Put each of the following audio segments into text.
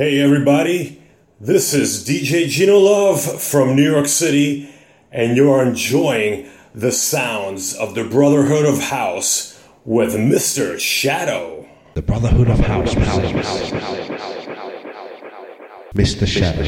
Hey, everybody. This is DJ Gino Love from New York City, and you're enjoying the sounds of the Brotherhood of House with Mr. Shadow. The Brotherhood of House. Mr. Shadow.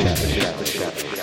Chaves.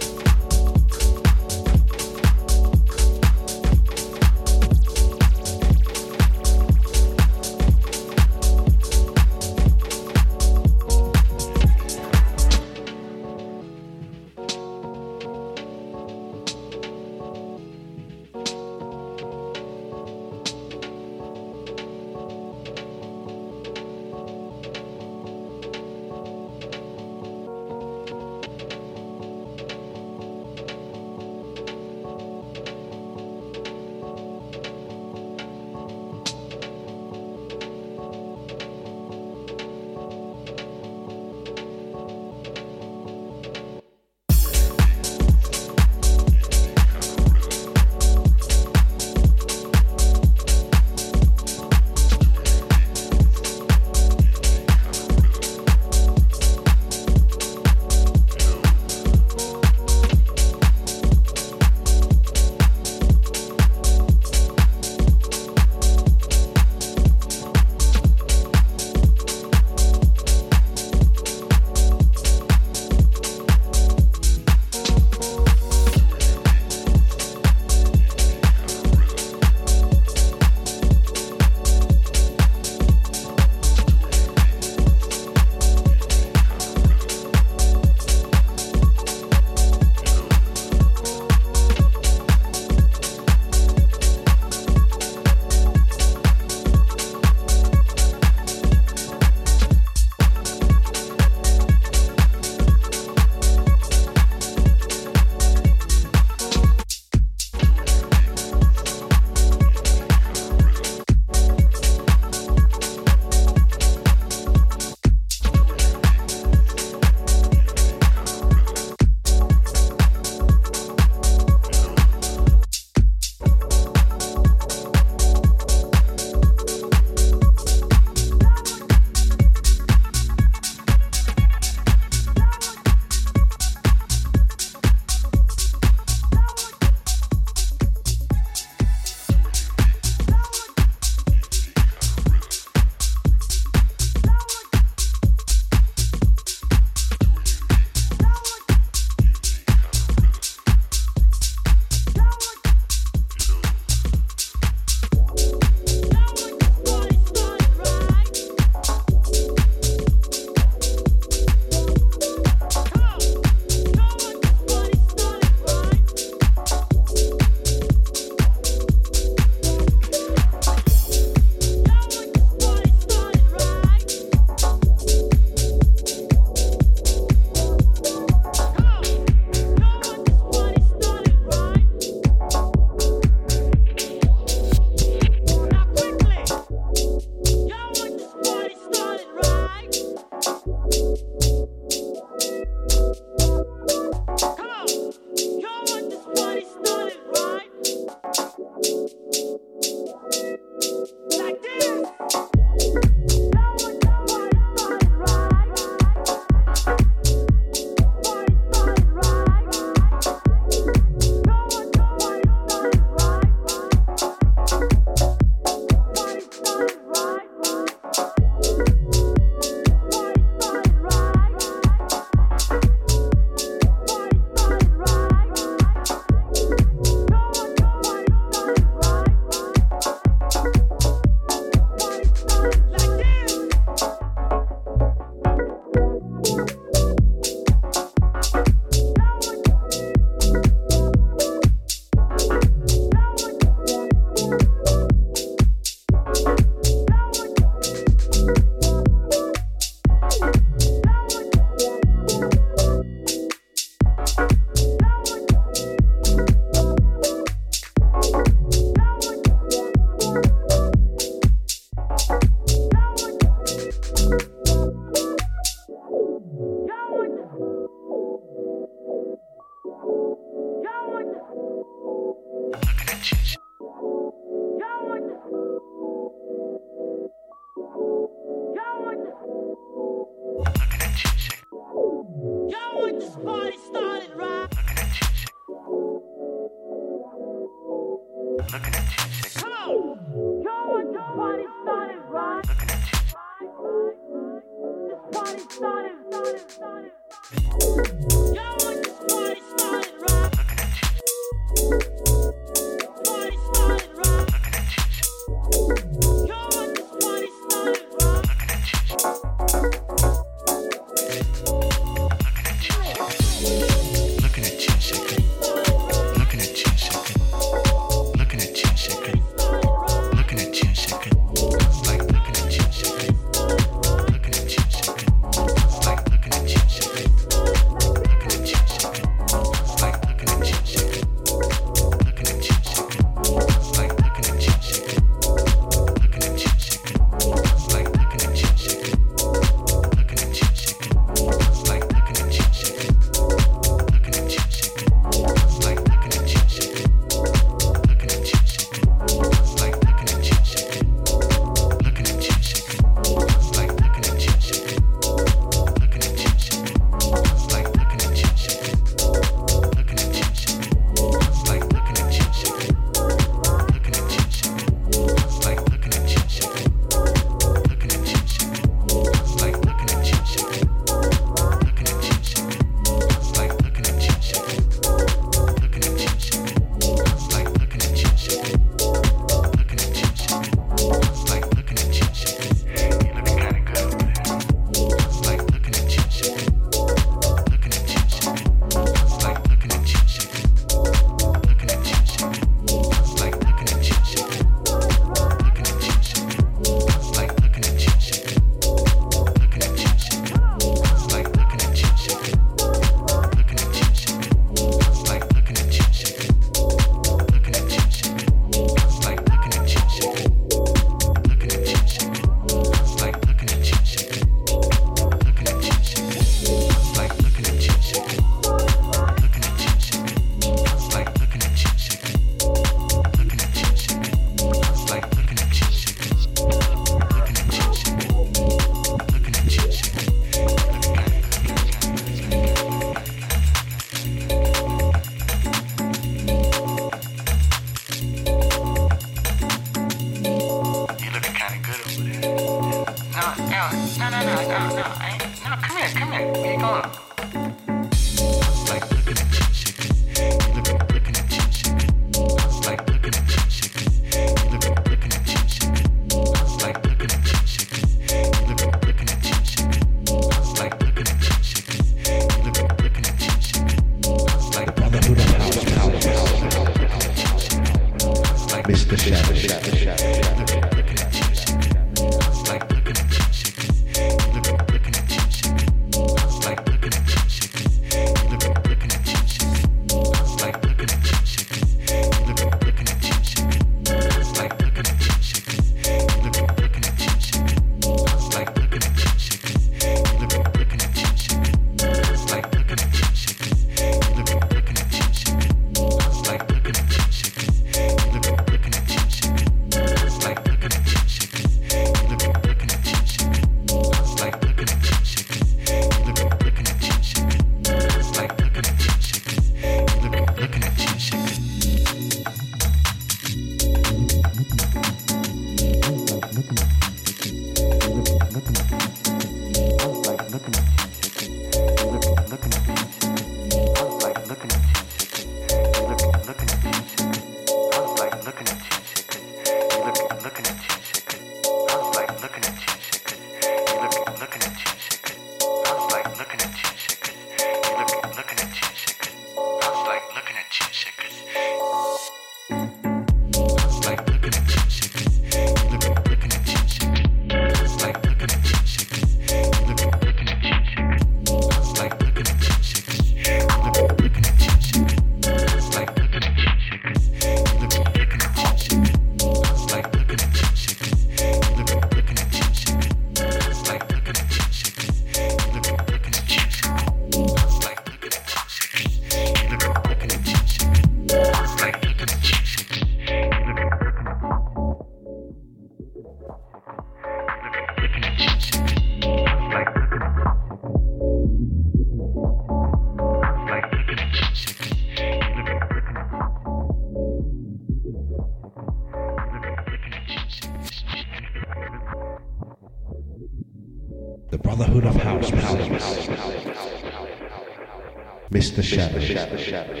Mr. Shadow.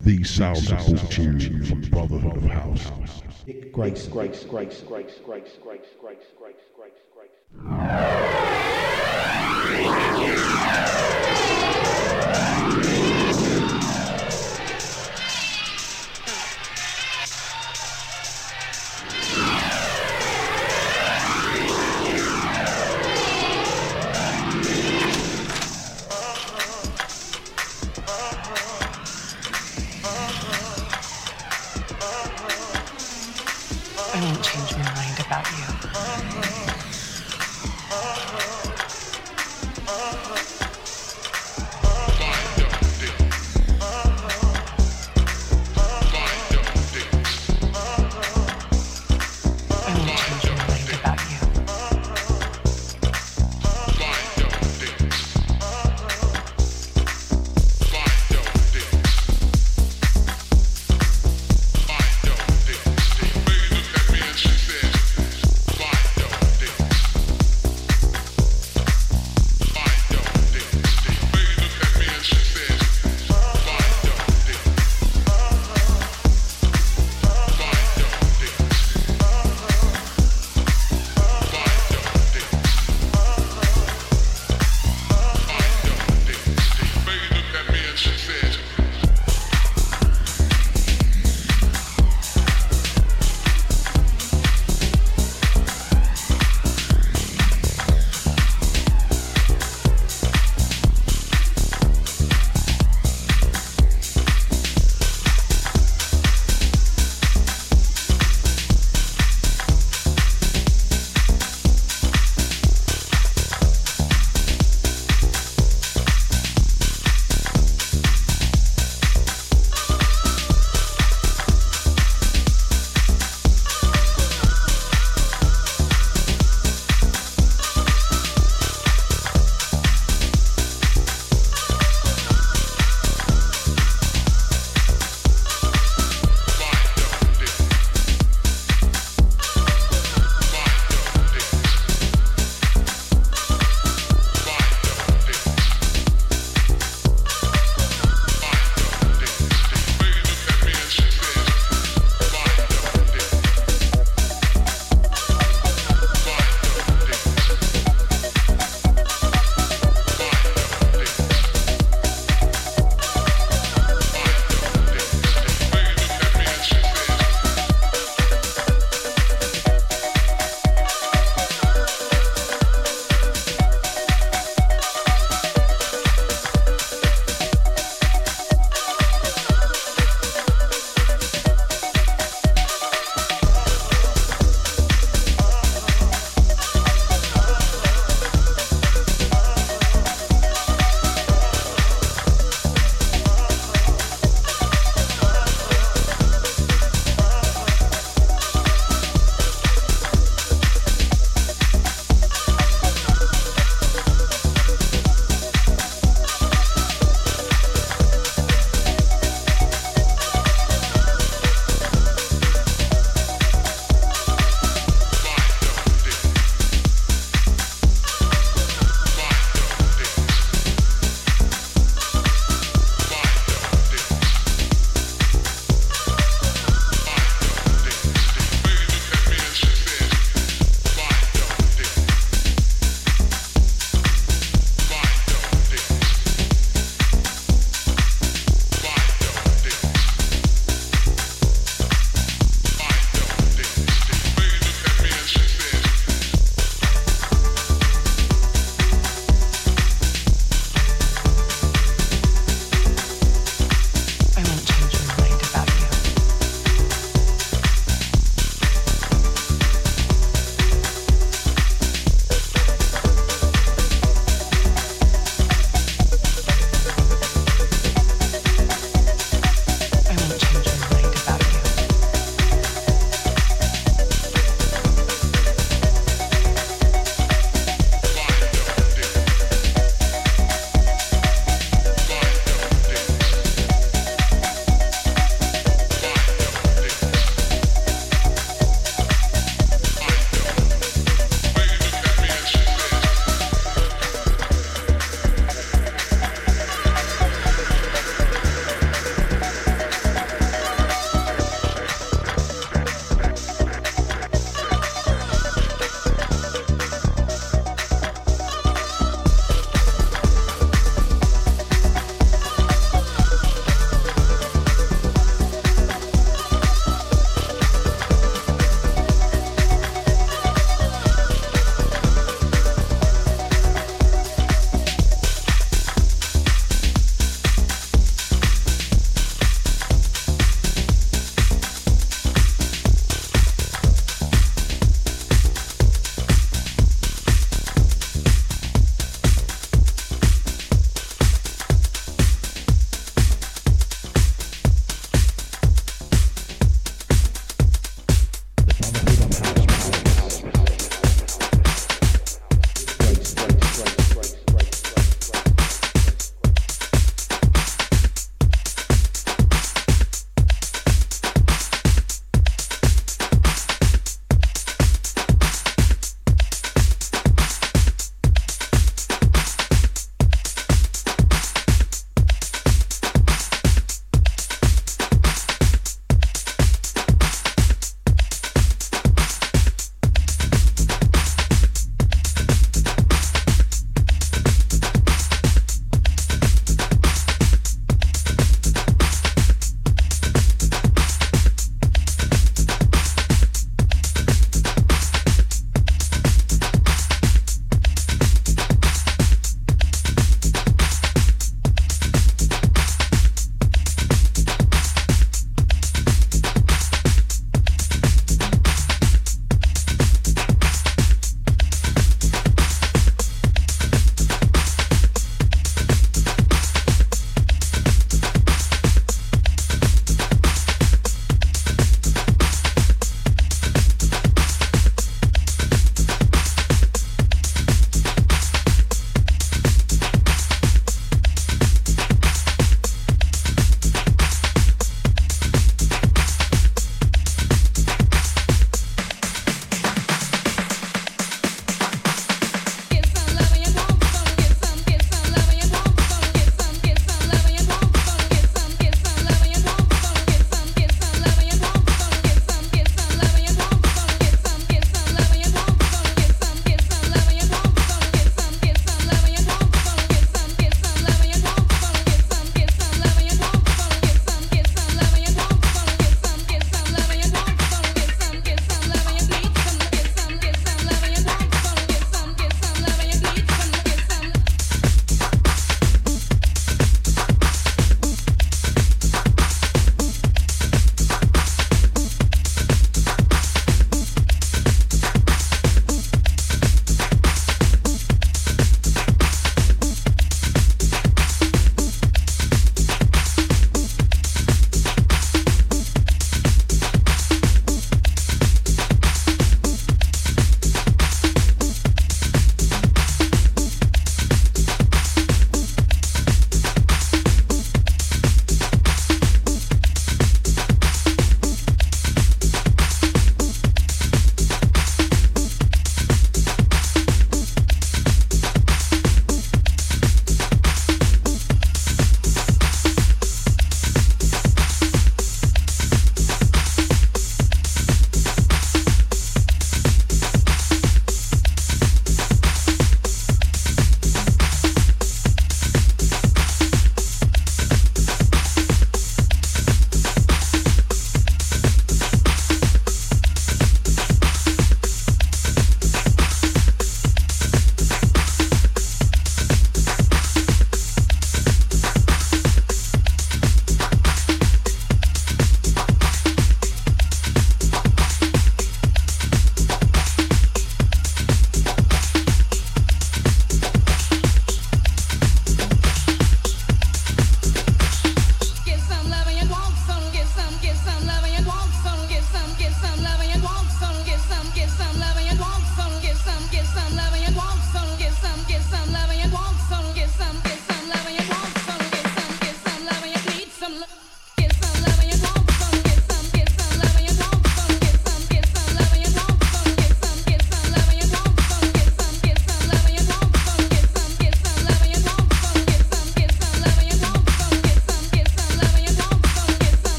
These sounds are brought to you from Brotherhood of House. Dick Grace. Grace, Grace, Grace, Grace, Grace, Grace, Grace, Grace, Grace.